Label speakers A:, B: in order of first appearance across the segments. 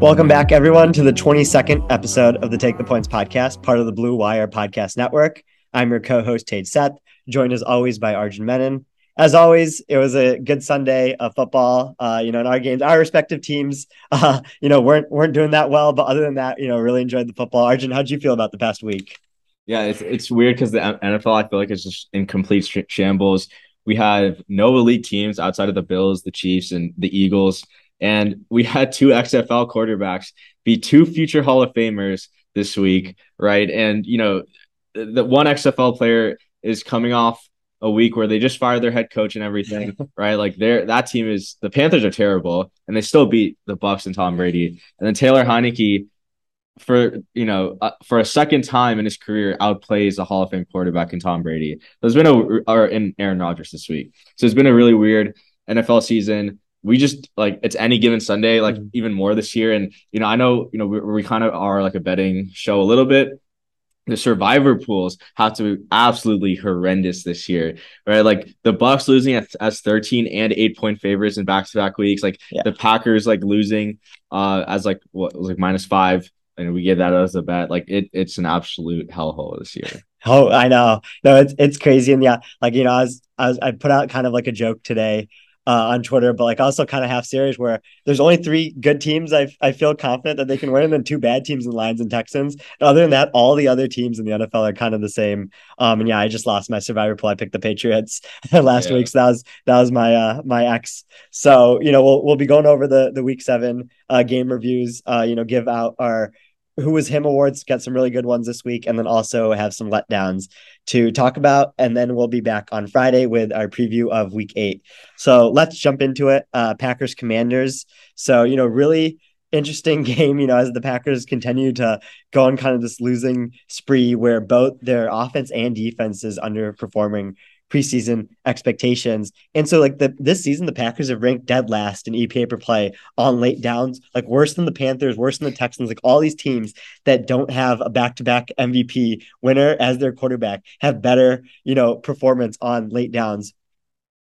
A: Welcome back, everyone, to the 22nd episode of the Take the Points podcast, part of the Blue Wire Podcast Network. I'm your co host, Tej Seth, joined as always by Arjun Menon. As always, it was a good Sunday of football. Uh, you know, in our games, our respective teams, uh, you know, weren't weren't doing that well. But other than that, you know, really enjoyed the football. Arjun, how'd you feel about the past week?
B: Yeah, it's it's weird because the NFL, I feel like is just in complete shambles. We have no elite teams outside of the Bills, the Chiefs, and the Eagles and we had two XFL quarterbacks be two future Hall of Famers this week, right? And, you know, the one XFL player is coming off a week where they just fired their head coach and everything, right? Like they're that team is the Panthers are terrible and they still beat the Bucs and Tom Brady. And then Taylor Heinicke for you know uh, for a second time in his career outplays a Hall of Fame quarterback in Tom Brady. There's been a or in Aaron Rodgers this week. So it's been a really weird NFL season we just like it's any given Sunday, like mm-hmm. even more this year. And you know, I know you know we, we kind of are like a betting show a little bit. The survivor pools have to be absolutely horrendous this year, right? Like the Bucs losing as, as 13 and eight point favorites in back to back weeks, like yeah. the Packers like losing uh as like what was like minus five, and we gave that as a bet. Like it, it's an absolute hellhole this year.
A: Oh, I know. No, it's it's crazy, and yeah, like you know, I was I was I put out kind of like a joke today uh, on Twitter, but like also kind of half serious where there's only three good teams I, I feel confident that they can win, and then two bad teams in Lions and Texans. And other than that, all the other teams in the NFL are kind of the same. Um, and yeah, I just lost my survivor pool. I picked the Patriots last yeah. week, so that was that was my uh my ex. So you know we'll we'll be going over the the week seven uh game reviews. Uh, you know, give out our who was him awards got some really good ones this week and then also have some letdowns to talk about. And then we'll be back on friday with our preview of week eight. So let's jump into it. Uh, packers commanders. So you know really interesting game you know as the packers continue to go on kind of this losing spree where both their offense and defense is underperforming preseason expectations. And so like the this season the Packers have ranked dead last in EPA per play on late downs, like worse than the Panthers, worse than the Texans, like all these teams that don't have a back-to-back MVP winner as their quarterback have better, you know, performance on late downs.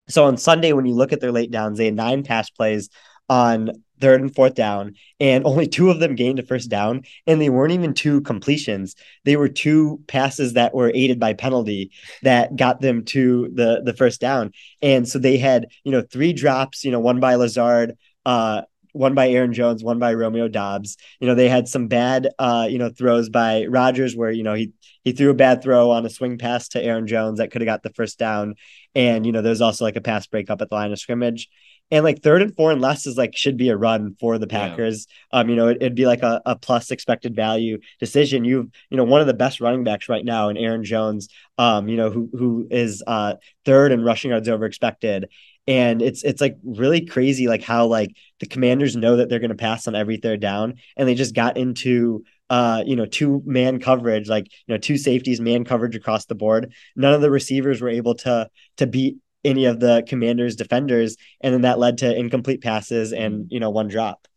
A: So on Sunday when you look at their late downs, they had nine pass plays on third and fourth down, and only two of them gained a first down. And they weren't even two completions; they were two passes that were aided by penalty that got them to the the first down. And so they had you know three drops, you know one by Lazard, uh, one by Aaron Jones, one by Romeo Doubs. You know, they had some bad uh, you know, throws by Rodgers where, you know, he he threw a bad throw on a swing pass to Aaron Jones that could have got the first down. And, you know, there's also like a pass breakup at the line of scrimmage and like third and four and less is like should be a run for the Packers. Yeah. Um, you know, it, would be like a, a plus expected value decision. You've, you know, one of the best running backs right now in Aaron Jones, um, you know, who who is uh third in rushing yards over expected. And it's it's like really crazy, like how like the commanders know that they're gonna pass on every third down, and they just got into uh, you know, two man coverage, like you know, two safeties, man coverage across the board. None of the receivers were able to to beat any of the commanders defenders and then that led to incomplete passes and you know one drop.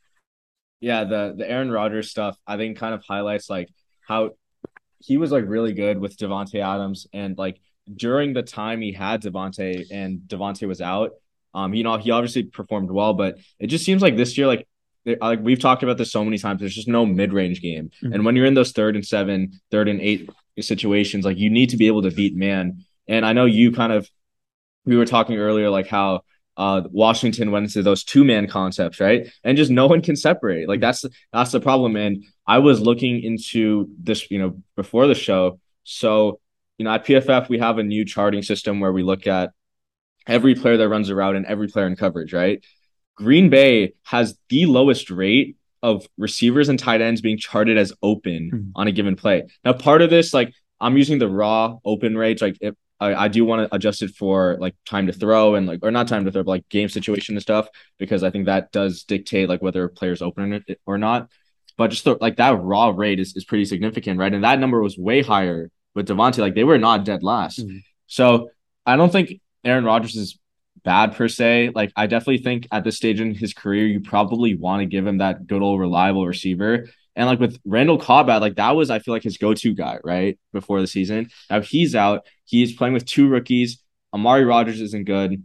B: Yeah the the aaron rodgers stuff i think kind of highlights like how he was like really good with Davante adams and like during the time he had Davante and Davante was out um you know he obviously performed well but it just seems like this year like like we've talked about this so many times there's just no mid-range game. Mm-hmm. and when you're in those third and seven third and eight situations like you need to be able to beat man. And i know you kind of we were talking earlier, like how uh, Washington went into those two man concepts, right? And just no one can separate. Like that's that's the problem. And I was looking into this, you know, before the show. So, you know, at PFF we have a new charting system where we look at every player that runs a route and every player in coverage, right? Green Bay has the lowest rate of receivers and tight ends being charted as open mm-hmm. on a given play. Now, part of this, like I'm using the raw open rates, like if I, I do want to adjust it for like time to throw and like or not time to throw, but like game situation and stuff because I think that does dictate like whether a players open it or not. But just the, like that raw rate is, is pretty significant, right? And that number was way higher with Davante. Like they were not dead last. Mm-hmm. So I don't think Aaron Rodgers is bad per se. Like I definitely think at this stage in his career, you probably want to give him that good old reliable receiver. And like with Randall Cobb like that was I feel like his go-to guy, right? Before the season. Now he's out. He's playing with two rookies. Amari Rodgers isn't good.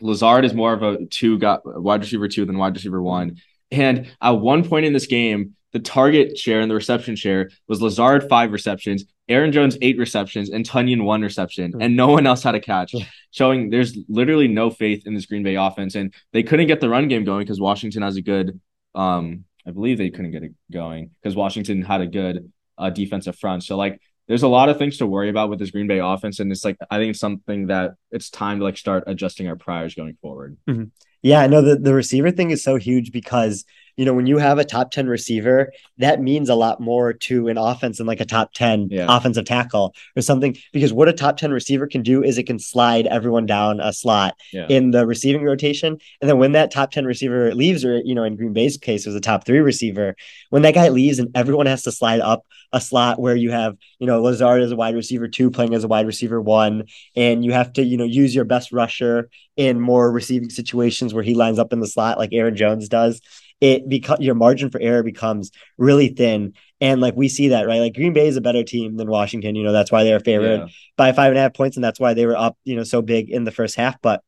B: Lazard is more of a two guy wide receiver two than wide receiver one. And at one point in this game, the target share and the reception share was Lazard five receptions, Aaron Jones eight receptions, and Tonyan one reception, and no one else had a catch, showing there's literally no faith in this Green Bay offense. And they couldn't get the run game going because Washington has a good, um, I believe they couldn't get it going because Washington had a good uh, defensive front. So like there's a lot of things to worry about with this Green Bay offense, and it's like I think it's something that it's time to like start adjusting our priors going forward.
A: Mm-hmm. Yeah, know the the receiver thing is so huge because you know, when you have a top 10 receiver, that means a lot more to an offense than like a top 10 yeah. offensive tackle or something. Because what a top 10 receiver can do is it can slide everyone down a slot yeah. in the receiving rotation. And then when that top 10 receiver leaves, or, you know, in Green Bay's case, it was a top three receiver, when that guy leaves and everyone has to slide up a slot where you have, you know, Lazard as a wide receiver two playing as a wide receiver one, and you have to, you know, use your best rusher in more receiving situations where he lines up in the slot like Aaron Jones does it become your margin for error becomes really thin. And like we see that, right? Like Green Bay is a better team than Washington. You know, that's why they're favored yeah. by five and a half points, and that's why they were up, you know, so big in the first half. But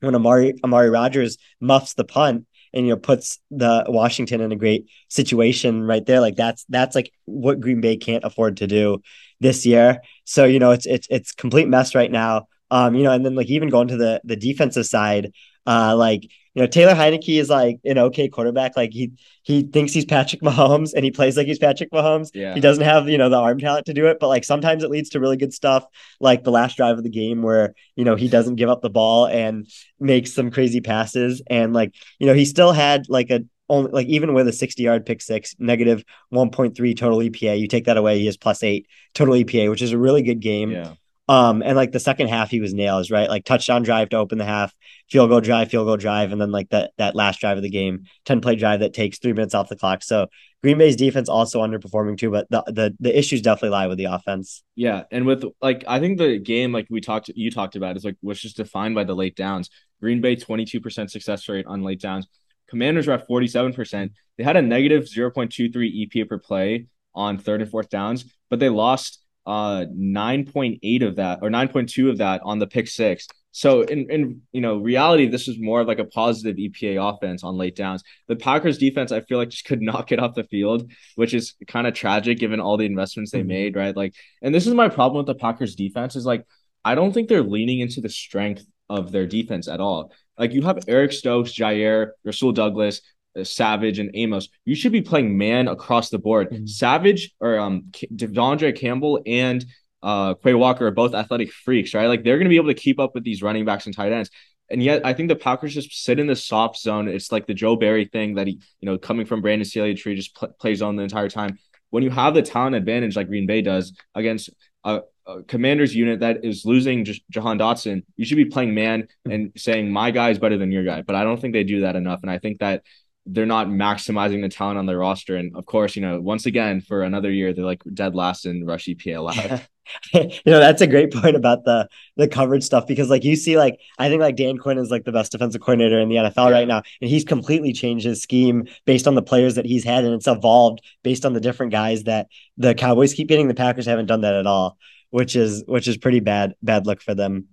A: when Amari Amari Rodgers muffs the punt and you know puts the Washington in a great situation right there, like that's that's like what Green Bay can't afford to do this year. So you know, it's it's it's complete mess right now. Um, you know, and then like even going to the the defensive side, uh, like you know, Taylor Heinicke is like an okay quarterback. Like he he thinks he's Patrick Mahomes and he plays like he's Patrick Mahomes. Yeah. He doesn't have, you know, the arm talent to do it, but like sometimes it leads to really good stuff, like the last drive of the game where, you know, he doesn't give up the ball and makes some crazy passes. And like, you know, he still had like a only like even with a 60 yard pick six, negative 1.3 total EPA, you take that away, he has plus eight total EPA, which is a really good game.
B: Yeah.
A: Um, and like the second half, he was nails, right? Like touchdown drive to open the half, field goal drive, field goal drive, and then like that that last drive of the game, 10 play drive that takes three minutes off the clock. So Green Bay's defense also underperforming too, but the the, the issues definitely lie with the offense.
B: Yeah. And with like I think the game like we talked you talked about is like was just defined by the late downs. Green Bay 22% success rate on late downs. Commanders were at 47%. They had a negative 0.23 EPA per play on third and fourth downs, but they lost uh 9.8 of that or 9.2 of that on the pick six. So in in you know reality, this was more of like a positive EPA offense on late downs. The Packers defense, I feel like just could not get off the field, which is kind of tragic given all the investments they mm-hmm. made, right? Like, and this is my problem with the Packers defense is like I don't think they're leaning into the strength of their defense at all. Like you have Eric Stokes, Jaire, Rasul Douglas, Savage and Amos, you should be playing man across the board. Mm-hmm. Savage or um De'Vondre Campbell and uh Quay Walker are both athletic freaks, right? Like they're gonna be able to keep up with these running backs and tight ends. And yet, I think the Packers just sit in the soft zone. It's like the Joe Barry thing that he, you know, coming from Brandon Staley tree, just pl- plays on the entire time. When you have the talent advantage like Green Bay does against a, a commander's unit that is losing J- Jahan Dotson, you should be playing man and saying my guy is better than your guy. But I don't think they do that enough. And I think that they're not maximizing the talent on their roster. And of course, you know, once again for another year, they're like dead last in rush EPA allowed.
A: you know, that's a great point about the the coverage stuff because like you see, like I think like Dan Quinn is like the best defensive coordinator in the NFL yeah. right now, and he's completely changed his scheme based on the players that he's had, and it's evolved based on the different guys that the Cowboys keep getting. The Packers haven't done that at all, which is which is pretty bad bad look for them.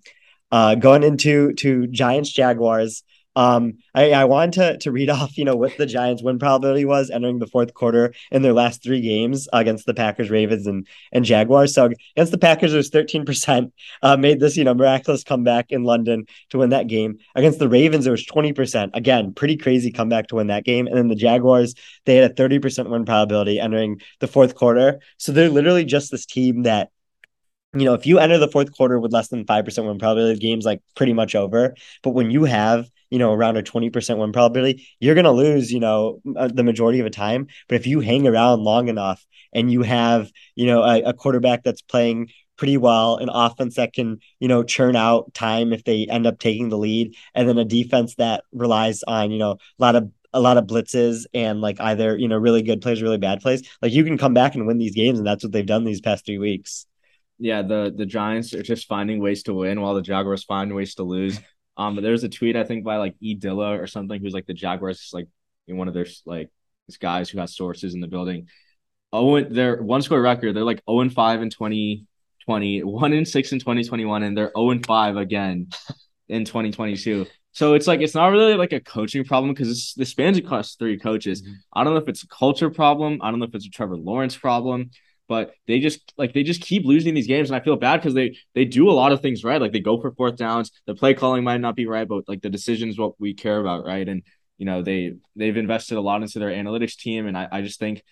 A: Uh, going into to Giants Jaguars. Um, I, I wanted to to read off, you know, what the Giants' win probability was entering the fourth quarter in their last three games against the Packers, Ravens, and and Jaguars. So against the Packers, it was thirteen percent. Uh, made this, you know, miraculous comeback in London to win that game. Against the Ravens, it was twenty percent. Again, pretty crazy comeback to win that game. And then the Jaguars, they had a thirty percent win probability entering the fourth quarter. So they're literally just this team that you know, if you enter the fourth quarter with less than 5% win probability, the game's like pretty much over. But when you have you know, around a 20% win probability, you're going to lose, you know, uh, the majority of the time. But if you hang around long enough and you have, you know, a, a quarterback that's playing pretty well, an offense that can, you know, churn out time if they end up taking the lead, and then a defense that relies on, you know, a lot of a lot of blitzes and like either, you know, really good plays, really bad plays. Like you can come back and win these games, and that's what they've done these past three weeks.
B: Yeah, the the Giants are just finding ways to win while the Jaguars find ways to lose. Um, but there's a tweet I think by like E Dilla or something who's like the Jaguars like one of their like these guys who has sources in the building. Oh, they're one score record. They're like 0 and 5 in 2020, 1 and 6 in 2021, and they're 0 and 5 again in 2022. So it's like it's not really like a coaching problem because this spans across three coaches. Mm-hmm. I don't know if it's a culture problem. I don't know if it's a Trevor Lawrence problem, but they just like they just keep losing these games, and I feel bad because they they do a lot of things right. Like they go for fourth downs. The play calling might not be right, but like the decisions what we care about, right? And you know they they've invested a lot into their analytics team, and I I just think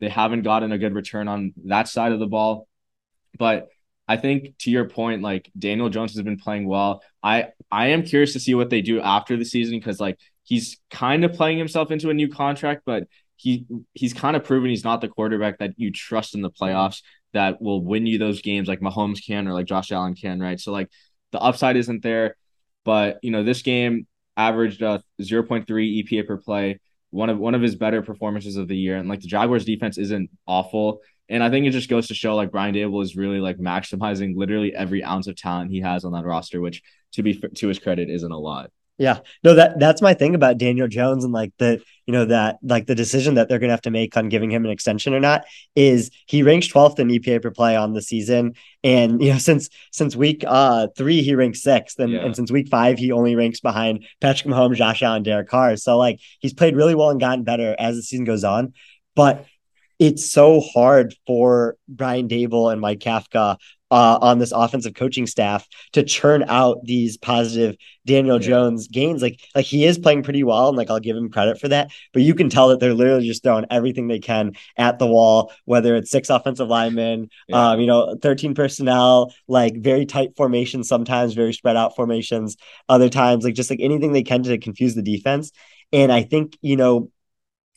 B: they haven't gotten a good return on that side of the ball. But I think to your point, like Daniel Jones has been playing well. I I am curious to see what they do after the season because like he's kind of playing himself into a new contract, but he he's kind of proven he's not the quarterback that you trust in the playoffs that will win you those games like Mahomes can or like Josh Allen can, right? So like the upside isn't there, but you know this game averaged uh 0.3 EPA per play one of one of his better performances of the year. And like the Jaguars defense isn't awful. And I think it just goes to show like Brian Daboll is really like maximizing literally every ounce of talent he has on that roster, which to be to his credit isn't a lot.
A: Yeah. No, that that's my thing about Daniel Jones and like the, you know, that like the decision that they're gonna have to make on giving him an extension or not is he ranks 12th in EPA per play on the season. And you know, since since week uh three, he ranks sixth. And, yeah. and since week five, he only ranks behind Patrick Mahomes, Josh Allen, Derek Carr. So like he's played really well and gotten better as the season goes on. But it's so hard for Brian Daboll and Mike Kafka uh, on this offensive coaching staff to churn out these positive Daniel yeah. Jones gains. Like, like he is playing pretty well, and like I'll give him credit for that. But you can tell that they're literally just throwing everything they can at the wall, whether it's six offensive linemen, yeah. um, you know, thirteen personnel, like very tight formations, sometimes very spread out formations, other times like just like anything they can to confuse the defense. And I think you know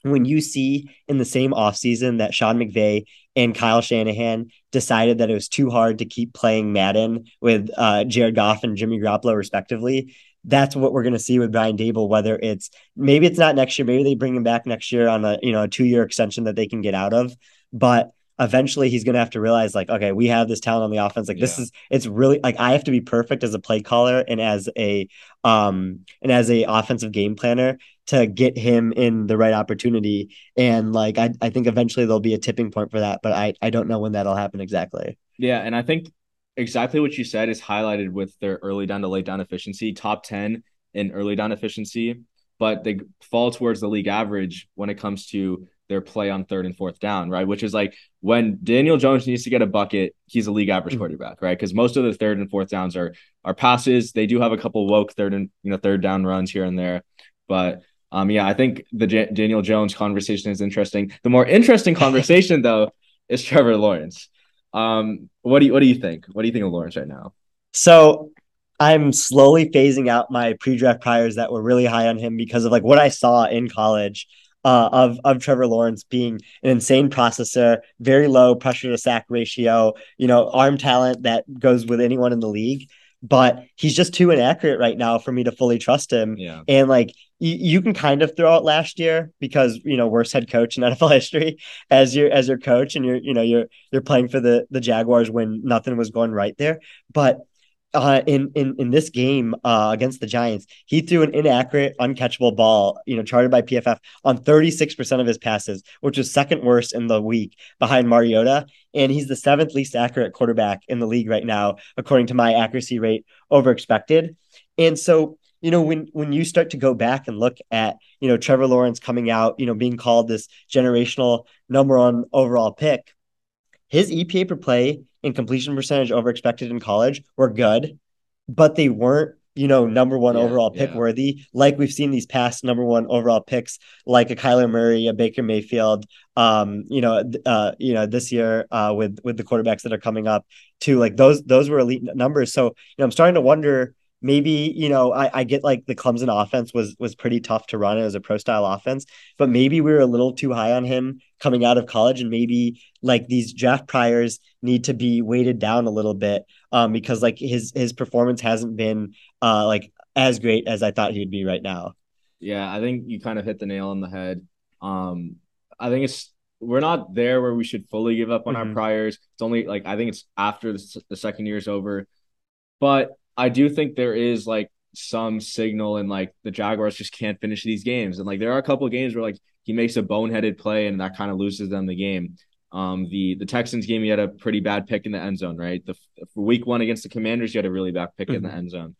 A: when you see in the same offseason that Sean McVay and Kyle Shanahan decided that it was too hard to keep playing Madden with uh, Jared Goff and Jimmy Garoppolo, respectively, that's what we're going to see with Brian Daboll. Whether it's maybe it's not next year, maybe they bring him back next year on a you know a two year extension that they can get out of, but eventually he's going to have to realize like okay we have this talent on the offense like yeah. this is it's really like i have to be perfect as a play caller and as a um and as a offensive game planner to get him in the right opportunity and like i, I think eventually there'll be a tipping point for that but i i don't know when that'll happen exactly
B: yeah and i think exactly what you said is highlighted with their early down to late down efficiency top 10 in early down efficiency but they fall towards the league average when it comes to their play on third and fourth down, right? Which is like when Daniel Jones needs to get a bucket, he's a league average mm-hmm. quarterback, right? Because most of the third and fourth downs are are passes. They do have a couple woke third and you know third down runs here and there, but um yeah, I think the J- Daniel Jones conversation is interesting. The more interesting conversation though is Trevor Lawrence. Um, what do you what do you think? What do you think of Lawrence right now?
A: So I'm slowly phasing out my pre-draft priors that were really high on him because of like what I saw in college uh, of of Trevor Lawrence being an insane processor, very low pressure to sack ratio, you know, arm talent that goes with anyone in the league. But he's just too inaccurate right now for me to fully trust him.
B: Yeah.
A: And like you, you can kind of throw out last year because you know worst head coach in NFL history as your as your coach, and you're you know you're you're playing for the the Jaguars when nothing was going right there. But uh, in in in this game uh, against the Giants, he threw an inaccurate, uncatchable ball, you know, charted by PFF on 36% of his passes, which was second worst in the week behind Mariota. And he's the seventh least accurate quarterback in the league right now, according to my accuracy rate over expected. And so, you know, when when you start to go back and look at, you know, Trevor Lawrence coming out, you know, being called this generational number one overall pick, his EPA per play and completion percentage over expected in college were good, but they weren't, you know, number one yeah, overall pick yeah. worthy. Like we've seen these past number one overall picks, like a Kyler Murray, a Baker Mayfield. Um, you know, uh, you know, this year uh, with with the quarterbacks that are coming up, too. Like those those were elite numbers. So you know, I'm starting to wonder maybe you know I, I get like the Clemson offense was was pretty tough to run as a pro style offense, but maybe we were a little too high on him coming out of college, and maybe like these draft priors need to be weighted down a little bit um, because like his his performance hasn't been uh, like as great as I thought he'd be right now.
B: Yeah, I think you kind of hit the nail on the head. Um, I think it's we're not there where we should fully give up on mm-hmm. our priors. It's only like I think it's after the, the second year is over, but I do think there is like some signal and like the Jaguars just can't finish these games. And like there are a couple of games where like he makes a boneheaded play and that kind of loses them the game. Um, the the Texans game, he had a pretty bad pick in the end zone, right? The for week one against the Commanders, he had a really bad pick mm-hmm. in the mm-hmm. end zone.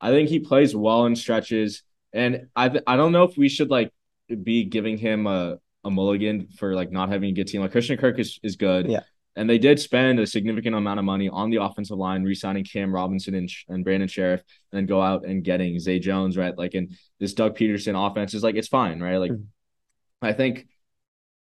B: I think he plays well in stretches, and I I don't know if we should like be giving him a a mulligan for like not having a good team. Like Christian Kirk is is good,
A: yeah.
B: And they did spend a significant amount of money on the offensive line, re-signing Cam Robinson and, and Brandon Scherff, and then go out and getting Zay Jones, right? Like, and this Doug Pederson offense is like it's fine, right? Like, mm-hmm. I think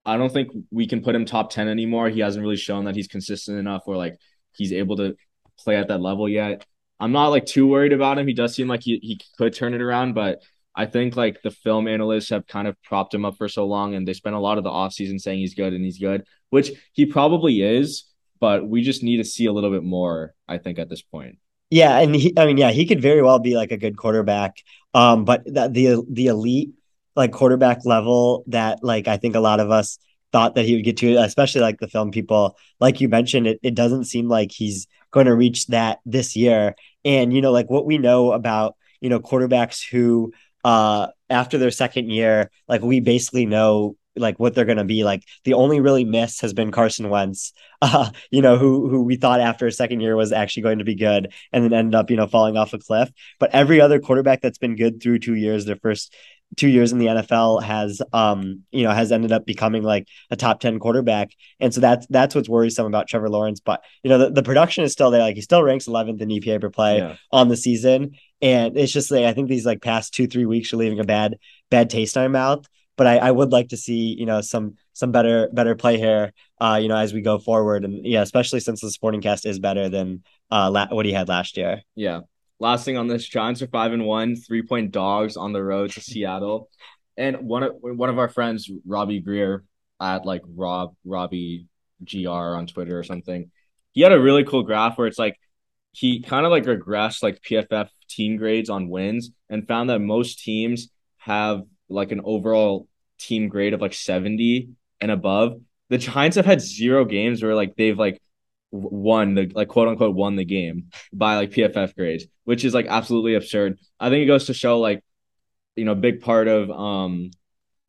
B: I don't think we can put him top ten anymore. He hasn't really shown that he's consistent enough, or like he's able to play at that level yet. I'm not like too worried about him. He does seem like he he could turn it around, but I think like the film analysts have kind of propped him up for so long and they spent a lot of the offseason saying he's good and he's good, which he probably is, but we just need to see a little bit more, I think, at this point.
A: Yeah, and he I mean, yeah, he could very well be like a good quarterback. Um, but that the the elite like quarterback level that like I think a lot of us thought that he would get to, especially like the film people, like you mentioned, it, it doesn't seem like he's going to reach that this year. And, you know, like what we know about, you know, quarterbacks who uh after their second year, like we basically know like what they're going to be like the only really miss has been Carson Wentz uh you know who who we thought after a second year was actually going to be good and then ended up you know falling off a cliff. But every other quarterback that's been good through 2 years their first two years in the NFL has um you know has ended up becoming like a top 10 quarterback. And so that's that's what's worrisome about Trevor Lawrence. But you know the, the production is still there. Like he still ranks 11th in EPA per play yeah. on the season and it's just like I think these like past two three weeks are leaving a bad bad taste in my mouth. But I, I would like to see you know some some better better play here uh you know as we go forward and yeah especially since the sporting cast is better than uh la- what he had last year.
B: Yeah. Last thing on this, Giants are five and one, three point dogs on the road to Seattle, and one of one of our friends, Robbie Greer, at like Rob Robbie Gr on Twitter or something, he had a really cool graph where it's like he kind of like regressed like PFF team grades on wins and found that most teams have like an overall team grade of like 70 and above. The Giants have had zero games where like they've like won the like quote unquote won the game by like PFF grades, which is like absolutely absurd. I think it goes to show like you know, a big part of um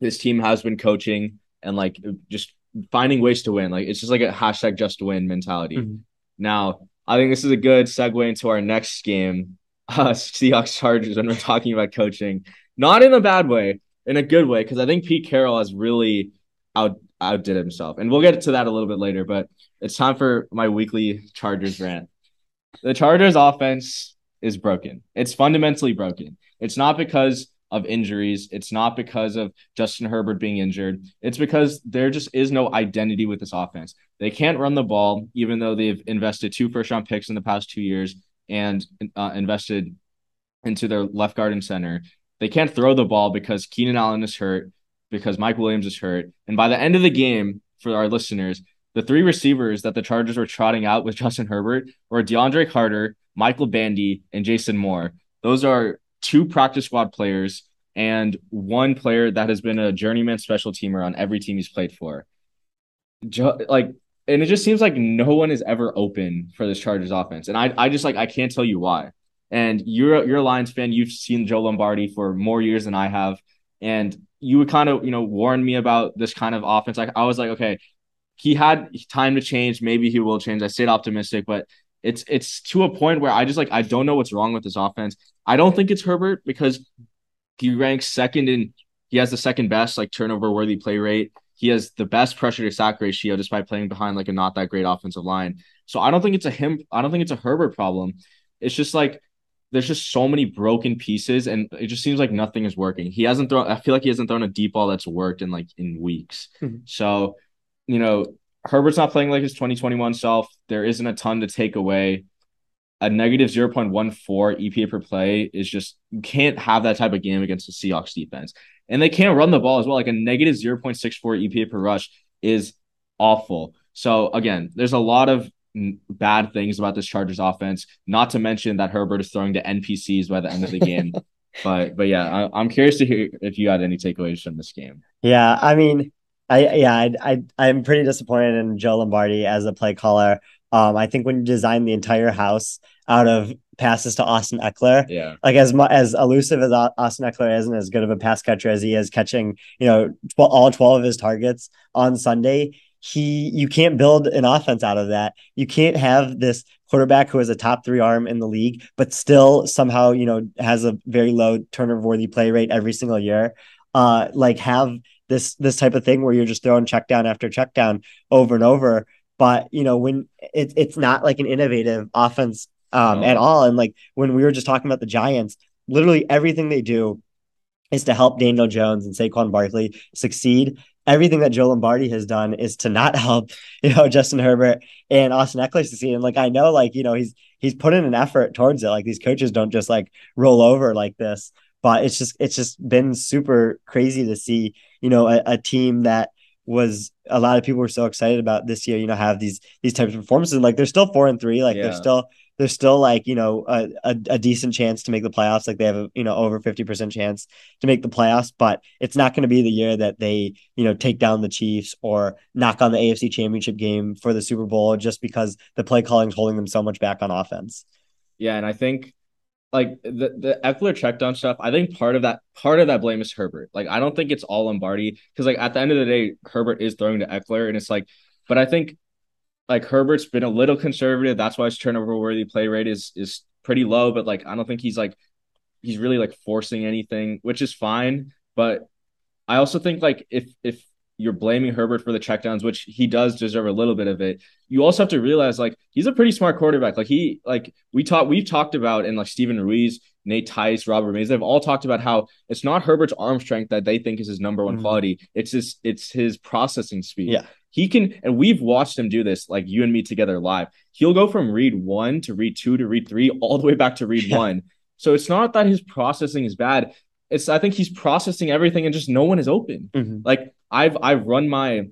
B: this team has been coaching and like just finding ways to win. Like it's just like a hashtag just win mentality. Mm-hmm. Now, I think this is a good segue into our next game, uh, Seahawks Chargers, when we're talking about coaching. Not in a bad way, in a good way, because I think Pete Carroll has really out outdid himself. And we'll get to that a little bit later, but it's time for my weekly Chargers rant. The Chargers offense is broken. It's fundamentally broken. It's not because of injuries. It's not because of Justin Herbert being injured. It's because there just is no identity with this offense. They can't run the ball, even though they've invested two first round picks in the past two years and uh, invested into their left guard and center. They can't throw the ball because Keenan Allen is hurt, because Mike Williams is hurt. And by the end of the game, for our listeners, the three receivers that the Chargers were trotting out with Justin Herbert were DeAndre Carter, Michael Bandy, and Jason Moore. Those are two practice squad players and one player that has been a journeyman special teamer on every team he's played for. Jo- like, and it just seems like no one is ever open for this Chargers offense, and I, I just like I can't tell you why. And you're you're a Lions fan. You've seen Joe Lombardi for more years than I have, and you would kind of you know warn me about this kind of offense. Like I was like, okay, he had time to change. Maybe he will change. I stayed optimistic, but it's it's to a point where I just like I don't know what's wrong with this offense. I don't think it's Herbert because he ranks second in he has the second best like turnover worthy play rate. He has the best pressure to sack ratio despite playing behind like a not that great offensive line. So I don't think it's a him I don't think it's a Herbert problem. It's just like there's just so many broken pieces and it just seems like nothing is working. He hasn't thrown I feel like he hasn't thrown a deep ball that's worked in like in weeks. Mm-hmm. So, you know, Herbert's not playing like his 2021 self. There isn't a ton to take away. A negative 0.14 EPA per play is just you can't have that type of game against the Seahawks defense. And they can't run the ball as well. Like a negative 0.64 EPA per rush is awful. So again, there's a lot of bad things about this Chargers offense. Not to mention that Herbert is throwing to NPCs by the end of the game. but but yeah, I, am curious to hear if you had any takeaways from this game.
A: Yeah, I mean, I yeah, I I I'm pretty disappointed in Joe Lombardi as a play caller. Um, I think when you design the entire house out of passes to Austin Ekeler,
B: yeah,
A: like as as elusive as Austin Ekeler is, and as good of a pass catcher as he is, catching you know tw- all twelve of his targets on Sunday, he you can't build an offense out of that. You can't have this quarterback who has a top three arm in the league, but still somehow you know has a very low turnover worthy play rate every single year. Uh, like have this this type of thing where you're just throwing check down after check down over and over. But you know when it's it's not like an innovative offense um, at all. And like when we were just talking about the Giants, literally everything they do is to help Daniel Jones and Saquon Barkley succeed everything that Joe Lombardi has done is to not help, you know, Justin Herbert and Austin Ekeler succeed. And like I know, like, you know, he's he's put in an effort towards it. Like these coaches don't just like roll over like this. But it's just it's just been super crazy to see, you know, a, a team that was a lot of people were so excited about this year, you know, have these these types of performances. And like they're still four and three, like yeah. they're still they're still like you know a, a, a, decent chance to make the playoffs like they have a you know over 50% chance to make the playoffs but it's not going to be the year that they you know take down the chiefs or knock on the afc championship game for the super bowl just because the play calling is holding them so much back on offense
B: yeah and i think like the the Ekeler check down stuff, I think part of that part of that blame is Herbert. Like I don't think it's all Lombardi because like at the end of the day, Herbert is throwing to Ekeler, and it's like, but I think like Herbert's been a little conservative. That's why his turnover worthy play rate is is pretty low. But like I don't think he's like he's really like forcing anything, which is fine. But I also think like if if you're blaming Herbert for the checkdowns, which he does deserve a little bit of it. You also have to realize like he's a pretty smart quarterback. Like he like we talked we've talked about and like Stephen Ruiz, Nate Tice, Robert Mays, they've all talked about how it's not Herbert's arm strength that they think is his number one mm-hmm. quality. It's his it's his processing speed.
A: Yeah.
B: He can, and we've watched him do this, like you and me together live. He'll go from read one to read two to read three, all the way back to read yeah. one. So it's not that his processing is bad. It's I think he's processing everything and just no one is open.
A: Mm-hmm.
B: Like I've I've run my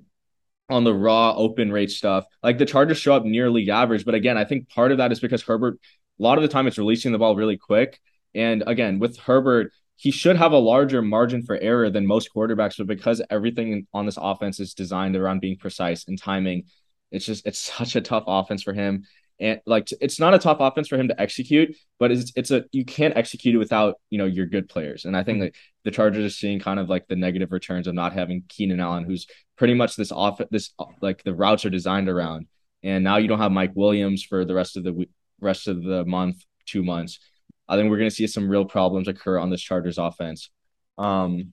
B: on the raw open rate stuff. Like the Chargers show up near average, but again, I think part of that is because Herbert. A lot of the time, it's releasing the ball really quick. And again, with Herbert, he should have a larger margin for error than most quarterbacks, but because everything on this offense is designed around being precise and timing, it's just it's such a tough offense for him. And like it's not a tough offense for him to execute, but it's it's a you can't execute it without you know your good players. And I think mm-hmm. that the Chargers are seeing kind of like the negative returns of not having Keenan Allen, who's pretty much this off this like the routes are designed around. And now you don't have Mike Williams for the rest of the week, rest of the month, two months. I think we're going to see some real problems occur on this Chargers offense. Um,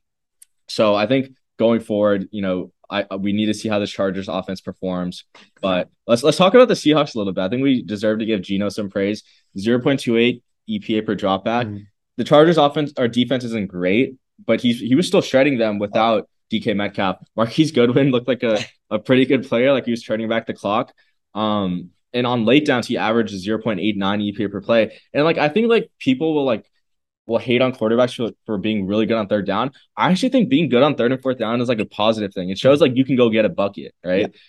B: so I think going forward, you know, I we need to see how the Chargers offense performs. But let's let's talk about the Seahawks a little bit. I think we deserve to give Geno some praise. 0.28 EPA per dropback. Mm-hmm. The Chargers offense our defense isn't great, but he's he was still shredding them without DK Metcalf. Marquise Goodwin looked like a, a pretty good player, like he was turning back the clock. Um, and on late downs he averaged 0.89 EPA per play. And like I think like people will like will hate on quarterbacks for, for being really good on third down. I actually think being good on third and fourth down is like a positive thing. It shows like you can go get a bucket, right? Yeah.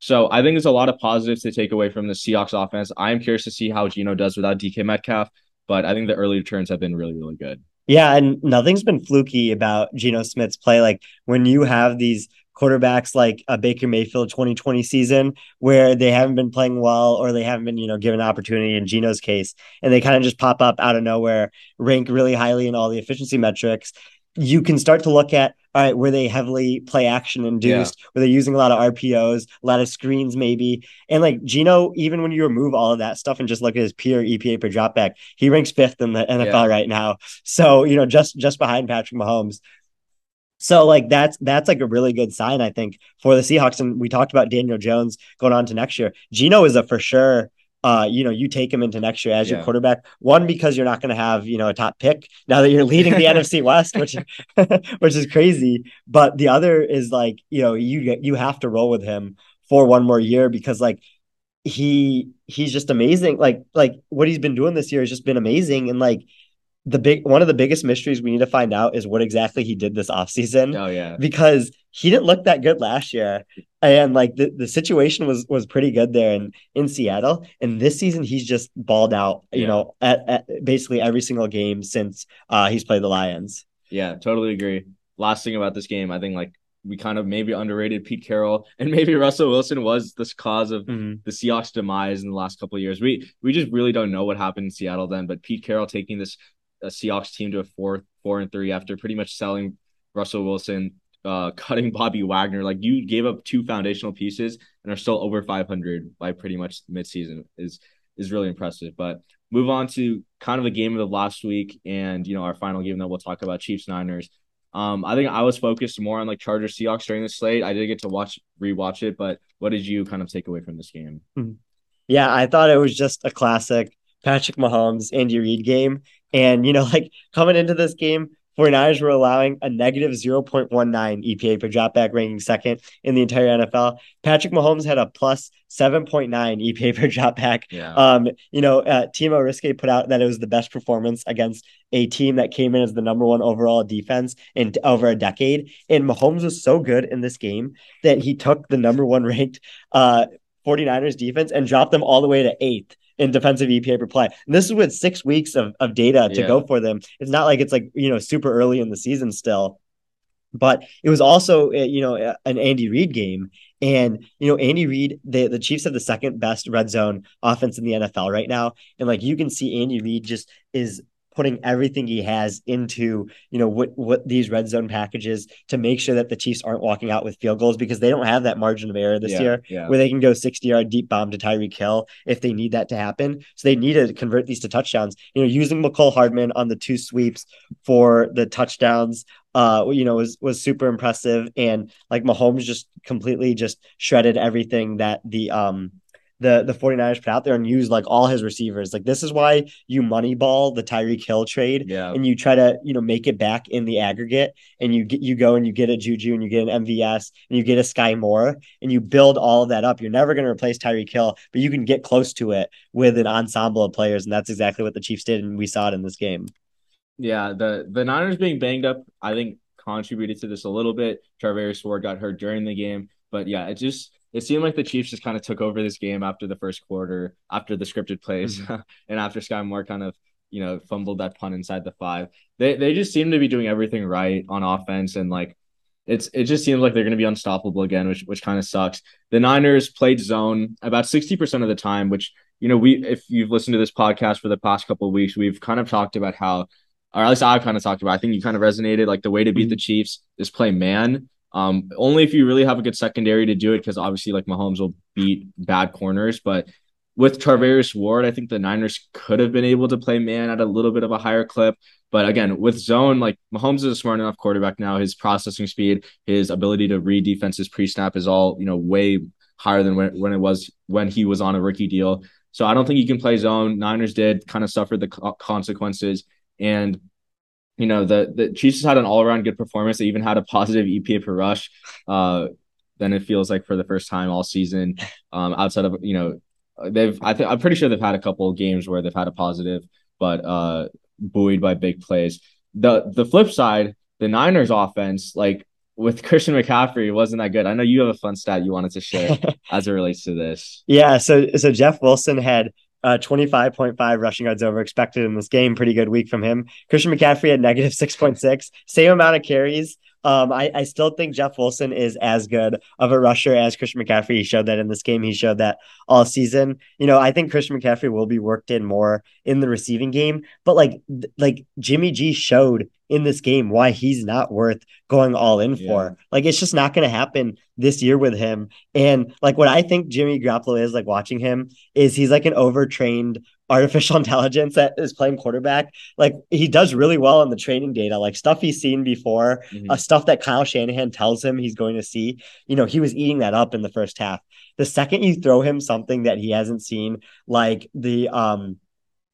B: So I think there's a lot of positives to take away from the Seahawks offense. I am curious to see how Geno does without DK Metcalf, but I think the early returns have been really, really good.
A: Yeah, and nothing's been fluky about Geno Smith's play. Like when you have these quarterbacks like a Baker Mayfield 2020 season where they haven't been playing well or they haven't been, you know, given opportunity in Geno's case and they kind of just pop up out of nowhere, rank really highly in all the efficiency metrics. You can start to look at all right, were they heavily play action induced? Yeah. Were they using a lot of RPOs, a lot of screens, maybe? And like Geno, even when you remove all of that stuff and just look at his pure EPA per dropback, he ranks fifth in the NFL yeah. right now. So, you know, just just behind Patrick Mahomes. So like that's that's like a really good sign, I think, for the Seahawks. And we talked about Daniel Jones going on to next year. Geno is a for sure. Uh, you know, you take him into next year as yeah. your quarterback. One because you're not going to have you know a top pick now that you're leading the NFC West, which which is crazy. But the other is like you know you you have to roll with him for one more year because like he he's just amazing. Like like what he's been doing this year has just been amazing. And like the big one of the biggest mysteries we need to find out is what exactly he did this offseason.
B: Oh yeah.
A: Because he didn't look that good last year. And like the, the situation was was pretty good there in, in Seattle. And this season he's just balled out, you
B: Yeah.
A: know, at, at basically every single game since uh he's played the Lions.
B: Yeah, totally agree. Last thing about this game, I think like we kind of maybe underrated Pete Carroll and maybe Russell Wilson was this cause of the Seahawks demise in the last couple of years. We we just really don't know what happened in Seattle then, but Pete Carroll taking this uh, Seahawks team to a four four and three after pretty much selling Russell Wilson, uh, cutting Bobby Wagner. Like you gave up two foundational pieces and are still over 500 by pretty much midseason is is really impressive. But move on to kind of the game of the last week and you know our final game that we'll talk about Chiefs Niners. Um, I think I was focused more on like Chargers Seahawks during the slate. I did get to watch rewatch it, but what did you kind of take away from this game?
A: Yeah, I thought it was just a classic Patrick Mahomes, Andy Reid game. And, you know, like coming into this game, 49ers were allowing a negative 0.19 EPA per dropback, ranking second in the entire NFL. Patrick Mahomes had a plus 7.9 EPA per dropback.
B: Yeah.
A: Um, you know, uh, Timo Riske put out that it was the best performance against a team that came in as the number one overall defense in over a decade. And Mahomes was so good in this game that he took the number one ranked uh 49ers defense and dropped them all the way to eighth in defensive EPA per play. And this is with six weeks of, of data to
B: Yeah.
A: go for them. It's not like it's like, you know, super early in the season still. But it was also, uh, you know, an Andy Reid game. And, you know, Andy Reid, the, the Chiefs have the second best red zone offense in the NFL right now. And like you can see Andy Reid just is putting everything he has into, you know, what what these red zone packages to make sure that the Chiefs aren't walking out with field goals because they don't have that margin of error this
B: yeah,
A: year
B: Yeah.
A: where they can go 60 yard deep bomb to Tyreek Hill if they need that to happen. So they need to convert these to touchdowns. You know, using Mecole Hardman on the two sweeps for the touchdowns, uh, you know, was was super impressive. And like Mahomes just completely just shredded everything that the um the the 49ers put out there and use like all his receivers. Like this is why you moneyball the Tyreek Hill trade
B: yeah.
A: and you try to you know make it back in the aggregate and you get you go and you get a Juju and you get an MVS and you get a Sky Moore and you build all of that up. You're never going to replace Tyreek Hill, but you can get close to it with an ensemble of players, and that's exactly what the Chiefs did, and we saw it in this game.
B: Yeah, the the Niners being banged up, I think contributed to this a little bit. Charvarius Ward got hurt during the game, but yeah, it just it seemed like the Chiefs just kind of took over this game after the first quarter, after the scripted plays, mm-hmm. and after Sky Moore kind of you know fumbled that punt inside the five. They they just seem to be doing everything right on offense, and like it's it just seems like they're going to be unstoppable again, which which kind of sucks. The Niners played zone about sixty percent of the time, which you know we if you've listened to this podcast for the past couple of weeks, we've kind of talked about how or at least I've kind of talked about. I think you kind of resonated. Like the way to beat mm-hmm. the Chiefs is play man. Um, only if you really have a good secondary to do it, because obviously, like Mahomes will beat bad corners. But with Charvarius Ward, I think the Niners could have been able to play man at a little bit of a higher clip. But again, with zone, like Mahomes is a smart enough quarterback now. His processing speed, his ability to read defenses pre-snap is all you know way higher than when, when it was when he was on a rookie deal. So I don't think you can play zone. Niners did kind of suffer the consequences. And you know the the Chiefs had an all around good performance. They even had a positive EPA per rush. Uh, then it feels like for the first time all season. Um, outside of you know, they've I think I'm pretty sure they've had a couple of games where they've had a positive, but uh, buoyed by big plays. The the flip side, the Niners offense, like with Christian McCaffrey, wasn't that good. I know you have a fun stat you wanted to share as it relates to this.
A: Yeah, so so Jeff Wilson had uh 25.5 rushing yards over expected in this game. Pretty good week from him. Christian McCaffrey had negative 6.6, same amount of carries. Um, I, I still think Jeff Wilson is as good of a rusher as Christian McCaffrey. He showed that in this game. He showed that all season. You know, I think Christian McCaffrey will be worked in more in the receiving game, but like like Jimmy G showed in this game why he's not worth going all in
B: Yeah.
A: for. Like it's just not going to happen this year with him. And like what I think Jimmy Garoppolo is like watching him is he's like an overtrained artificial intelligence that is playing quarterback. Like he does really well in the training data, like stuff he's seen before,
B: Mhm.
A: uh, stuff that Kyle Shanahan tells him he's going to see. You know, he was eating that up in the first half. The second you throw him something that he hasn't seen, like the um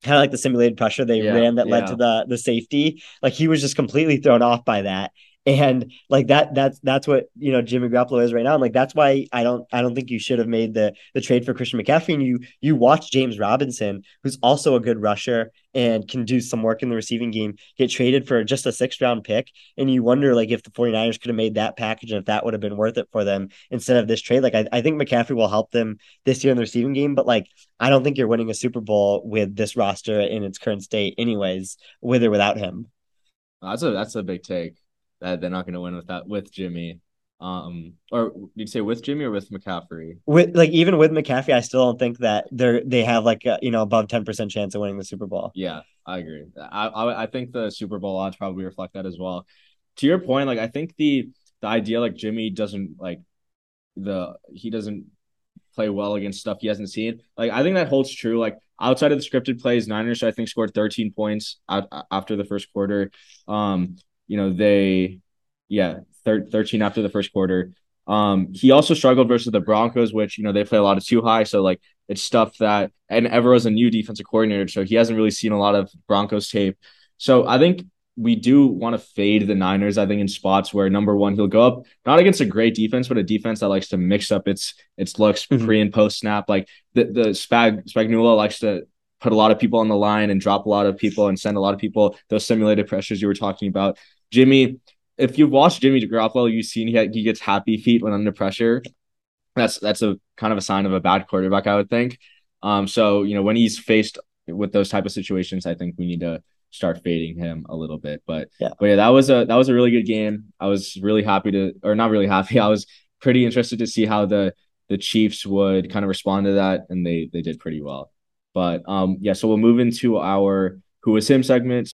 A: kind of like the simulated pressure they
B: Yeah,
A: ran that led to the the safety, like he was just completely thrown off by that. And like that, that's that's what you know Jimmy Garoppolo is right now. And like that's why I don't I don't think you should have made the the trade for Christian McCaffrey. And you you watch James Robinson, who's also a good rusher and can do some work in the receiving game, get traded for just a sixth round pick. And you wonder like if the 49ers could have made that package and if that would have been worth it for them instead of this trade. Like I, I think McCaffrey will help them this year in the receiving game, but like I don't think you're winning a Super Bowl with this roster in its current state, anyways, with or without him.
B: That's a that's a big take that they're not going to win with that with Jimmy. Um, or did you say with Jimmy or with McCaffrey?
A: With like even with McCaffrey, I still don't think that they're they have like a, you know above ten percent chance of winning the Super Bowl.
B: Yeah, I agree. I, I I think the Super Bowl odds probably reflect that as well. To your point, like I think the the idea like Jimmy doesn't like the he doesn't play well against stuff he hasn't seen. Like I think that holds true. Like outside of the scripted plays, Niners I think scored 13 points out, after the first quarter. Um, you know they, yeah, thir- 13 after the first quarter. Um, he also struggled versus the Broncos, which you know they play a lot of too high. So like it's stuff that and Evero's a new defensive coordinator, so he hasn't really seen a lot of Broncos tape. So I think we do want to fade the Niners, I think, in spots where number one, he'll go up not against a great defense, but a defense that likes to mix up its its looks mm-hmm. pre and post snap. Like the the Spag Spagnuolo likes to put a lot of people on the line and drop a lot of people and send a lot of people those simulated pressures you were talking about. Jimmy, if you've watched Jimmy Garoppolo, you've seen he, he gets happy feet when under pressure. That's that's a kind of a sign of a bad quarterback, I would think. Um, so you know when he's faced with those type of situations, I think we need to start fading him a little bit. But yeah, but yeah, that was a that was a really good game. I was really happy to, or not really happy. I was pretty interested to see how the the Chiefs would kind of respond to that, and they they did pretty well. But um, yeah, so we'll move into our who was him segment.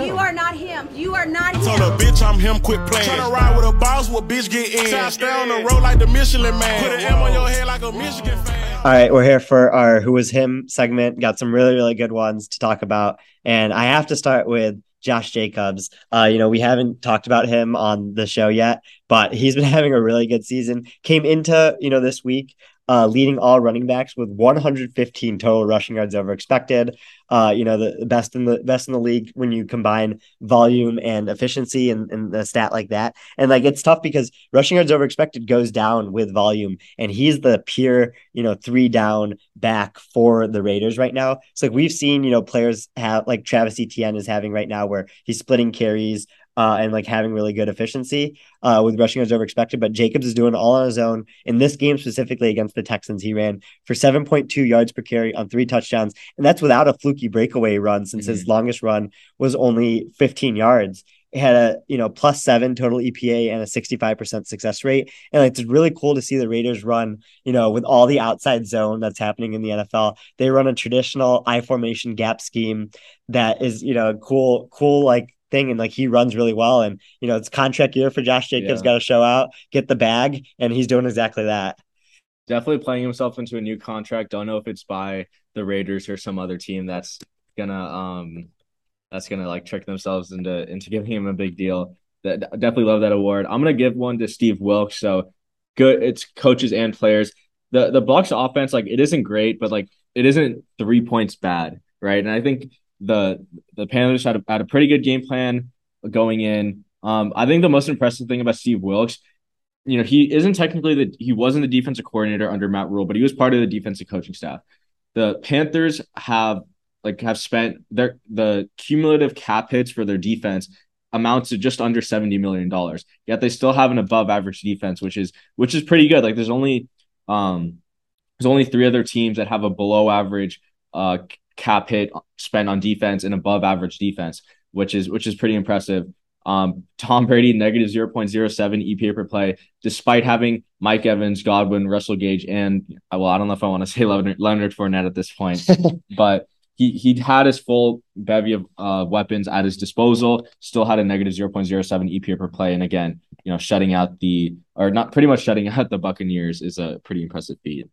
C: You are not him. You are not him.
D: Told a bitch I'm him, quit playing. Tryna ride with a boss, what bitch get in. Try stay on the road like the Michelin man. Put an M on your head like a Michigan fan.
A: All right, we're here for our Who Was Him segment. Got some really, really good ones to talk about. And I have to start with Josh Jacobs. Uh, you know, we haven't talked about him on the show yet, but he's been having a really good season. Came into, you know, this week uh, leading all running backs with 115 total rushing yards over expected. Uh, you know, the, the, best in the best in the league when you combine volume and efficiency and, and a stat like that. And like it's tough because rushing yards over expected goes down with volume, and he's the pure, you know, three down back for the Raiders right now. So like we've seen, you know, players have like Travis Etienne is having right now where he's splitting carries uh, and like having really good efficiency uh, with rushing yards over expected. But Jacobs is doing all on his own. In this game specifically against the Texans, he ran for 7.2 yards per carry on three touchdowns. And that's without a fluky breakaway run since mm-hmm. his longest run was only 15 yards. It had a you know plus seven total EPA and a 65% success rate. And it's really cool to see the Raiders run, you know, with all the outside zone that's happening in the NFL. They run a traditional I formation gap scheme that is, you know, cool, cool like thing and like he runs really well and you know it's contract year for Josh Jacobs yeah. got to show out get the bag and he's doing exactly that.
B: Definitely playing himself into a new contract. Don't know if it's by the Raiders or some other team that's gonna um that's gonna like trick themselves into into giving him a big deal. That definitely love that award. I'm gonna give one to Steve Wilks so good it's coaches and players. The the Bucs offense like it isn't great but like it isn't three points bad right? And I think the the Panthers had a, had a pretty good game plan going in. Um, I think the most impressive thing about Steve Wilks, you know, he isn't technically the he wasn't the defensive coordinator under Matt Rhule, but he was part of the defensive coaching staff. The Panthers have like have spent their the cumulative cap hits for their defense amounts to just under 70 million dollars. Yet they still have an above average defense, which is which is pretty good. Like there's only um there's only three other teams that have a below average uh cap hit spent on defense and above average defense, which is which is pretty impressive. Um, Tom Brady negative 0.07 EPA per play, despite having Mike Evans, Godwin, Russell Gage, and well, I don't know if I want to say Leonard, Leonard Fournette at this point, but he he had his full bevy of uh, weapons at his disposal. Still had a negative zero point zero seven EPA per play, and again, you know, shutting out the or not pretty much shutting out the Buccaneers is a pretty impressive feat.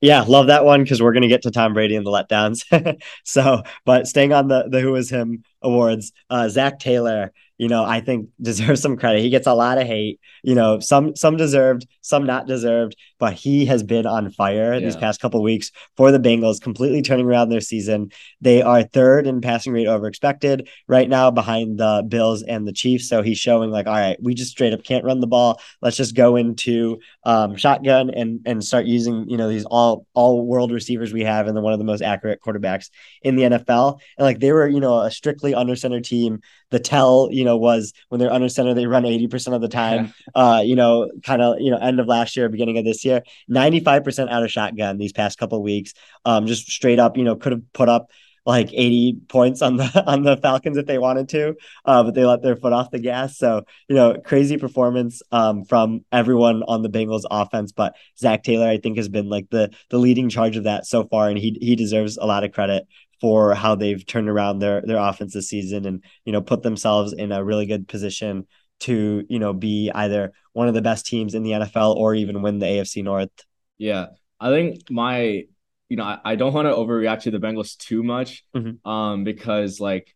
A: Yeah, love that one because we're gonna get to Tom Brady and the letdowns. so, but staying on the the Who is Him awards, uh, Zac Taylor you know, I think deserves some credit. He gets a lot of hate, you know, some some deserved, some not deserved, but he has been on fire yeah. these past couple weeks for the Bengals, completely turning around their season. They are third in passing rate over expected right now behind the Bills and the Chiefs. So he's showing like, all right, we just straight up can't run the ball. Let's just go into um, shotgun and and start using, you know, these all all world receivers we have and then one of the most accurate quarterbacks in the NFL. And like they were, you know, a strictly under center team the tell, you know, was when they're under center, they run 80% of the time. uh, you know, kind of, you know, end of last year, beginning of this year, 95% out of shotgun these past couple weeks. Um, just straight up, you know, could have put up like 80 points on the on the Falcons if they wanted to, uh, but they let their foot off the gas. So you know, crazy performance um, from everyone on the Bengals offense. But Zac Taylor, I think, has been like the the leading charge of that so far, and he he deserves a lot of credit for how they've turned around their their offense this season and you know put themselves in a really good position to you know be either one of the best teams in the NFL or even win the AFC North.
B: Yeah, I think my you know I, I don't want to overreact to the Bengals too much, mm-hmm. um, because like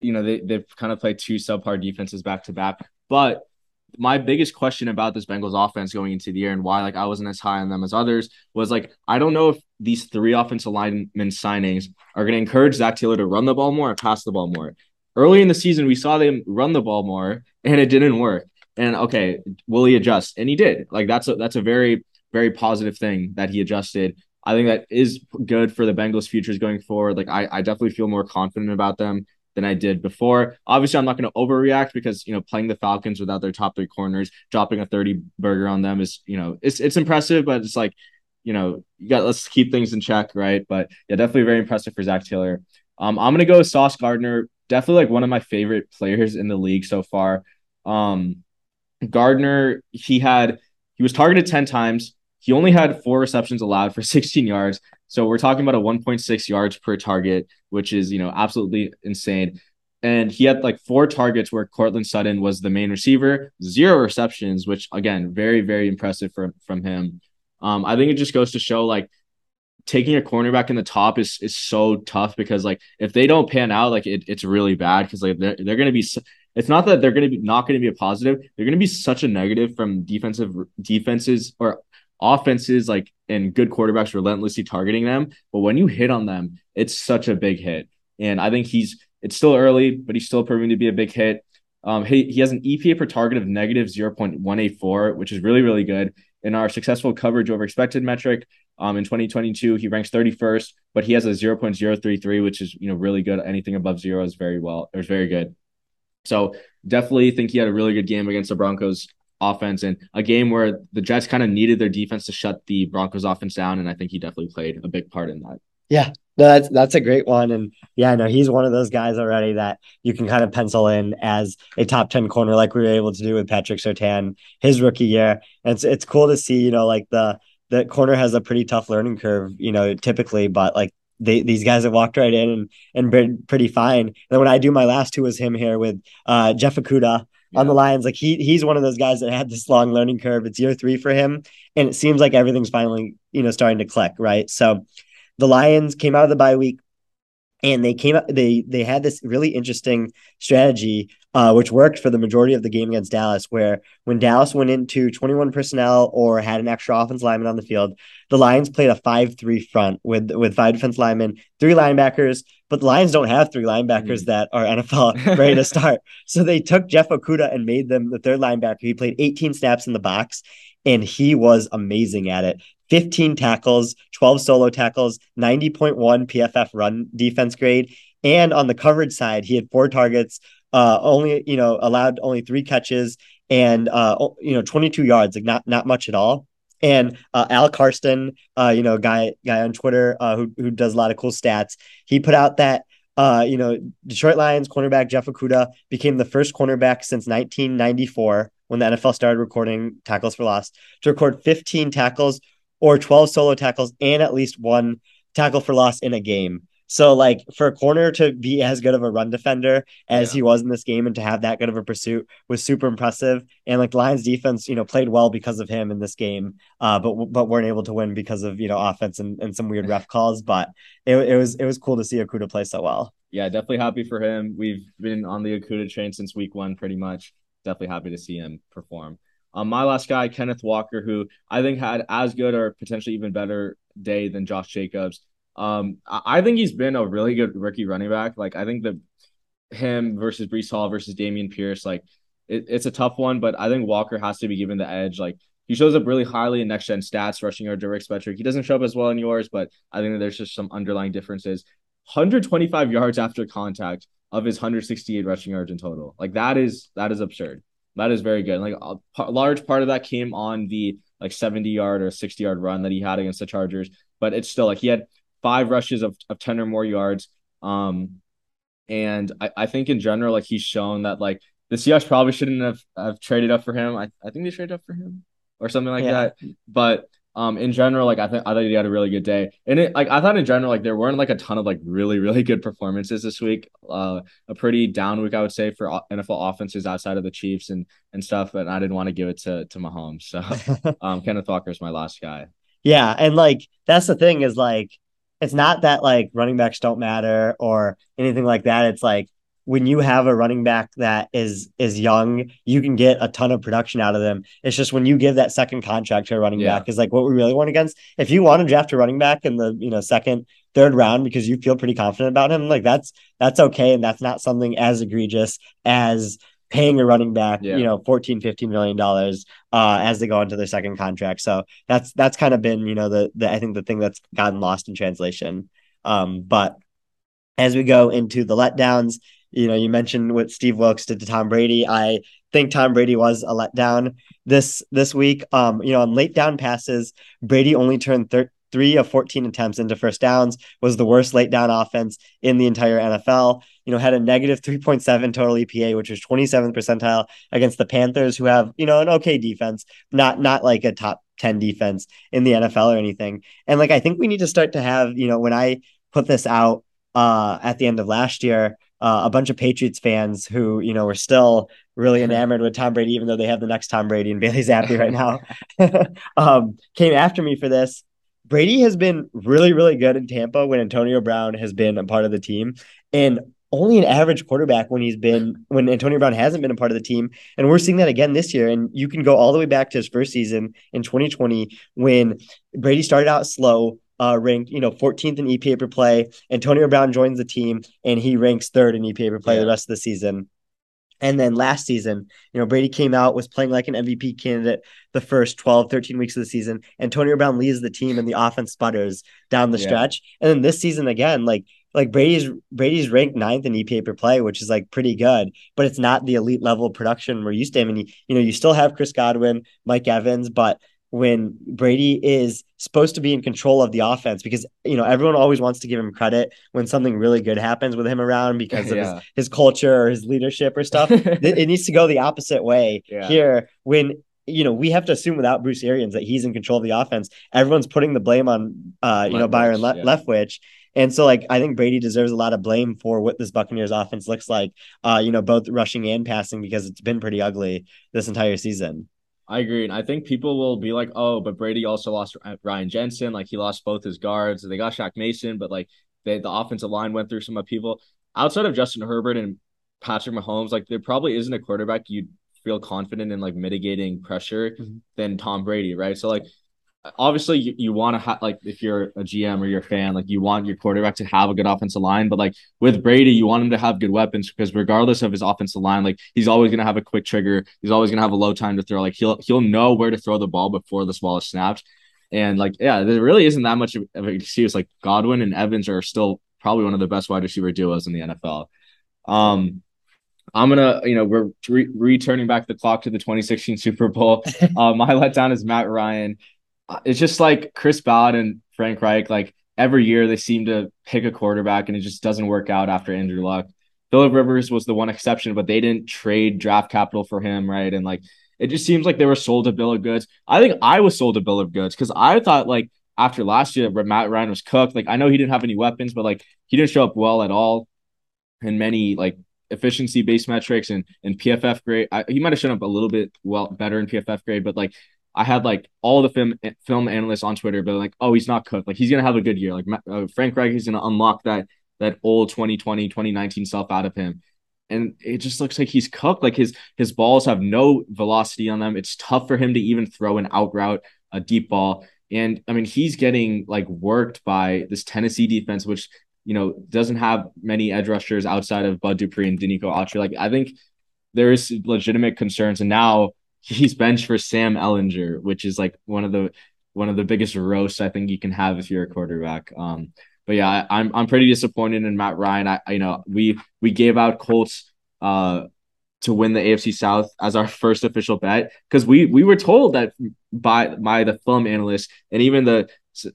B: you know they they've kind of played two subpar defenses back to back, but my biggest question about this Bengals offense going into the year and why like I wasn't as high on them as others was like I don't know if these three offensive lineman signings are going to encourage Zac Taylor to run the ball more or pass the ball more. Early in the season, we saw them run the ball more and it didn't work. And okay, will he adjust? And he did. Like that's a that's a very very positive thing that he adjusted. I think that is good for the Bengals' futures going forward. Like I, I definitely feel more confident about them than I did before. Obviously, I'm not going to overreact because you know playing the Falcons without their top three corners, dropping a 30 burger on them is you know it's it's impressive, but it's like you know you got let's keep things in check, right? But yeah, definitely very impressive for Zac Taylor. Um, I'm gonna go with Sauce Gardner, definitely like one of my favorite players in the league so far. Um, Gardner, he had he was targeted 10 times. He only had four receptions allowed for 16 yards. So we're talking about a 1.6 yards per target, which is, you know, absolutely insane. And he had like four targets where Courtland Sutton was the main receiver, zero receptions, which again, very, very impressive from from him. Um, I think it just goes to show like taking a cornerback in the top is is so tough because like if they don't pan out, like it, it's really bad because like they're they're gonna be it's not that they're gonna be not gonna be a positive, they're gonna be such a negative from defensive defenses or offenses like and good quarterbacks relentlessly targeting them. But when you hit on them, it's such a big hit. And I think he's it's still early, but he's still proving to be a big hit. Um, he, he has an EPA per target of negative 0.184, which is really, really good. In our successful coverage over expected metric, um, in 2022, he ranks 31st, but he has a 0.033, which is you know really good. Anything above zero is very well, or is very good. So definitely think he had a really good game against the Broncos offense and a game where the Jets kind of needed their defense to shut the Broncos offense down. And I think he definitely played a big part in that.
A: Yeah, no, that's that's a great one. And yeah, no, he's one of those guys already that you can kind of pencil in as a top 10 corner like we were able to do with Patrick Surtain his rookie year. And it's it's cool to see, you know, like the the corner has a pretty tough learning curve, you know, typically, but like they, these guys have walked right in and, and been pretty fine. And then when I do my last two was him here with uh, Jeff Okudah, yeah. on the Lions. Like he he's one of those guys that had this long learning curve. It's year three for him, and it seems like everything's finally you know starting to click. Right, so the Lions came out of the bye week and they came up they they had this really interesting strategy uh, which worked for the majority of the game against Dallas, where when Dallas went into 21 personnel or had an extra offense lineman on the field, the Lions played a 5-3 front with with five defense linemen, three linebackers, but the Lions don't have three linebackers mm. that are NFL ready to start. So they took Jeff Okudah and made them the third linebacker. He played 18 snaps in the box, and he was amazing at it. 15 tackles, 12 solo tackles, 90.1 PFF run defense grade. And on the coverage side, he had four targets, uh, only, you know, allowed only three catches and, uh, you know, 22 yards, like not, not much at all. And uh, Al Karsten, uh, you know, guy guy on Twitter uh, who who does a lot of cool stats. He put out that uh, you know Detroit Lions cornerback Jeff Okudah became the first cornerback since 1994 when the NFL started recording tackles for loss to record 15 tackles or 12 solo tackles and at least one tackle for loss in a game. So like for a corner to be as good of a run defender as
B: Yeah.
A: he was in this game and to have that good of a pursuit was super impressive. And like the Lions defense, you know, played well because of him in this game, uh, but but weren't able to win because of you know offense and, and some weird ref calls. But it, it was it was cool to see Okudah play so well.
B: Yeah, definitely happy for him. We've been on the Okudah train since week one, pretty much. Definitely happy to see him perform. Um, my last guy, Kenneth Walker, who I think had as good or potentially even better day than Josh Jacobs. Um, I, I think he's been a really good rookie running back. Like I think that him versus Breece Hall versus Dameon Pierce, like it, it's a tough one, but I think Walker has to be given the edge. Like he shows up really highly in next gen stats, rushing yard direct metric. He doesn't show up as well in yours, but I think that there's just some underlying differences. 125 yards after contact of his 168 rushing yards in total. Like that is that is absurd. That is very good. Like a, a large part of that came on the like 70 yard or 60 yard run that he had against the Chargers, but it's still like he had five rushes of, of 10 or more yards. Um, and I, I think in general, like he's shown that like the Seahawks probably shouldn't have, have traded up for him. I, I think they traded up for him or something like
A: Yeah.
B: that. But um, in general, like I think I thought he had a really good day, and it like I thought in general, like there weren't like a ton of like really really good performances this week. Uh, a pretty down week, I would say, for NFL offenses outside of the Chiefs and and stuff. But I didn't want to give it to to Mahomes, so um, Kenneth Walker is my last guy.
A: Yeah, and like that's the thing is like it's not that like running backs don't matter or anything like that. It's like when you have a running back that is is young, you can get a ton of production out of them. It's just when you give that second contract to a running
B: Yeah.
A: back is like what we really want against. If you want to draft a running back in the you know second, third round because you feel pretty confident about him, like that's that's okay and that's not something as egregious as paying a running back,
B: Yeah.
A: you know, 14, 15 million dollars uh as they go into their second contract. So that's that's kind of been, you know, the the I think the thing that's gotten lost in translation. Um, but as we go into the letdowns, you know, you mentioned what Steve Wilks did to Tom Brady. I think Tom Brady was a letdown this this week. Um, you know, on late down passes, Brady only turned thir- three of 14 attempts into first downs, was the worst late down offense in the entire NFL. You know, had a negative 3.7 total EPA, which was 27th percentile against the Panthers, who have, you know, an okay defense, not not like a top 10 defense in the NFL or anything. And like I think we need to start to have, you know, when I put this out uh at the end of last year, uh, a bunch of Patriots fans who, you know, were still really enamored with Tom Brady, even though they have the next Tom Brady and Bailey Zappe right now, um, came after me for this. Brady has been really, really good in Tampa when Antonio Brown has been a part of the team, and only an average quarterback when he's been when Antonio Brown hasn't been a part of the team. And we're seeing that again this year. And you can go all the way back to his first season in 2020 when Brady started out slow, uh, ranked you know 14th in EPA per play. Antonio Brown joins the team and he ranks third in EPA per play
B: Yeah.
A: the rest of the season. And then last season, you know, Brady came out, was playing like an MVP candidate the first 12, 13 weeks of the season. Antonio Brown leads the team and the offense sputters down the
B: Yeah.
A: stretch. And then this season again, like like Brady's Brady's ranked ninth in EPA per play, which is like pretty good, but it's not the elite level production we're used to. I mean, you, you know, you still have Chris Godwin, Mike Evans, but when Brady is supposed to be in control of the offense, because you know everyone always wants to give him credit when something really good happens with him around because of
B: Yeah.
A: his, his culture or his leadership or stuff. it, it needs to go the opposite way
B: Yeah.
A: here when you know we have to assume without Bruce Arians that he's in control of the offense. Everyone's putting the blame on uh you know
B: Leftwich,
A: Byron Le-
B: yeah.
A: Leftwich. And so like I think Brady deserves a lot of blame for what this Buccaneers offense looks like uh you know both rushing and passing because it's been pretty ugly this entire season.
B: I agree. And I think people will be like, oh, but Brady also lost Ryan Jensen. Like he lost both his guards. They got Shaq Mason, but like they, the offensive line went through some upheaval. Outside of Justin Herbert and Patrick Mahomes, like there probably isn't a quarterback you'd feel confident in like mitigating pressure
A: Mhm.
B: than Tom Brady, right? So like obviously you, you want to have like if you're a GM or you're a fan, like you want your quarterback to have a good offensive line, but like with Brady, you want him to have good weapons because regardless of his offensive line, like he's always gonna have a quick trigger. He's always gonna have a low time to throw. Like he'll he'll know where to throw the ball before the ball is snapped. And like, yeah, there really isn't that much of an excuse. Like Godwin and Evans are still probably one of the best wide receiver duos in the NFL. Um, I'm gonna, you know, we're re- returning back the clock to the 2016 Super Bowl. uh, my letdown is Matt Ryan. It's just like Chris Ballard and Frank Reich. Like every year, they seem to pick a quarterback, and it just doesn't work out after Andrew Luck. Philip Rivers was the one exception, but they didn't trade draft capital for him, right? And like it just seems like they were sold a bill of goods. I think I was sold a bill of goods because I thought like after last year Matt Ryan was cooked. Like I know he didn't have any weapons, but like he didn't show up well at all in many like efficiency based metrics and and PFF grade. I, he might have shown up a little bit well better in PFF grade, but like I had like all the film film analysts on Twitter, but like, oh, he's not cooked. Like he's gonna have a good year. Like uh, Frank Reich is gonna unlock that that old 2020 2019 self out of him and it just looks like he's cooked like his his balls have no velocity on them it's tough for him to even throw an out route a deep ball and i mean he's getting like worked by this tennessee defense which you know doesn't have many edge rushers outside of bud dupree and Denico Autry. like i think there is legitimate concerns and now he's benched for sam Ehlinger, which is like one of the one of the biggest roasts i think you can have if you're a quarterback um but yeah, I, am I'm, I'm pretty disappointed in Matt Ryan. I, I you know we we gave out Colts uh to win the AFC South as our first official bet because we we were told that by by the film analysts and even the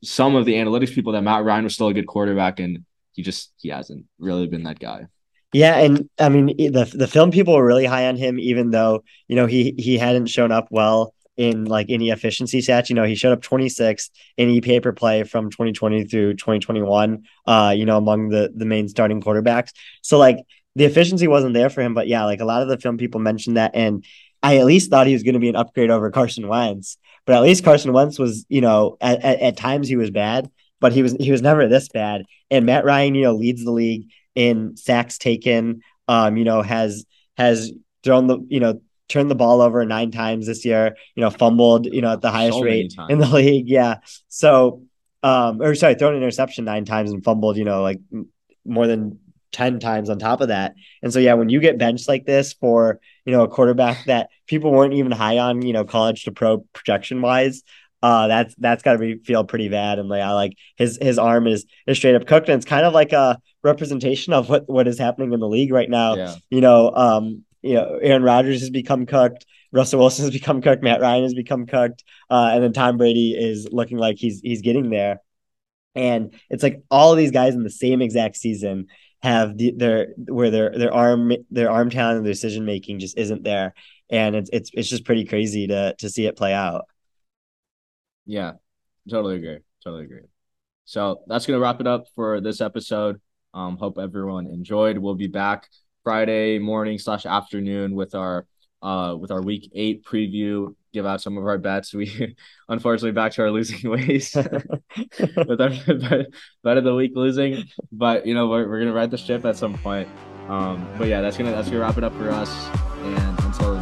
B: some of the analytics people that Matt Ryan was still a good quarterback and he just he hasn't really been that guy.
A: Yeah, and I mean the the film people were really high on him, even though you know he he hadn't shown up well in like any efficiency stats. You know, he showed up 26th in EPA per play from 2020 through 2021. Uh, you know, among the the main starting quarterbacks. So like the efficiency wasn't there for him, but yeah, like a lot of the film people mentioned that, and I at least thought he was going to be an upgrade over Carson Wentz. But at least Carson Wentz was, you know, at, at, at times he was bad, but he was he was never this bad. And Matt Ryan, you know, leads the league in sacks taken. Um, you know, has has thrown the you know turned the ball over nine times this year, you know, fumbled, you know, at the highest so rate in the league. Yeah. So, um, or sorry, thrown an interception nine times and fumbled, you know, like more than 10 times on top of that. And so, yeah, when you get benched like this for, you know, a quarterback that people weren't even high on, you know, college to pro projection wise, uh, that's, that's gotta be feel pretty bad. And like, I like his, his arm is, is straight up cooked. And it's kind of like a representation of what, what is happening in the league right now. Yeah. You know, um, you know, Aaron Rodgers has become cooked. Russell Wilson has become cooked. Matt Ryan has become cooked. Uh, and then Tom Brady is looking like he's he's getting there. And it's like all of these guys in the same exact season have the, their where their their arm their arm talent and their decision making just isn't there. And it's it's it's just pretty crazy to to see it play out.
B: Yeah, totally agree. Totally agree. So that's gonna wrap it up for this episode. Um, hope everyone enjoyed. We'll be back Friday morning slash afternoon with our uh with our week eight preview. Give out some of our bets. We unfortunately back to our losing ways with our bet of the week losing, but you know we're, we're gonna ride the ship at some point. Um, but yeah, that's gonna that's gonna wrap it up for us. And until.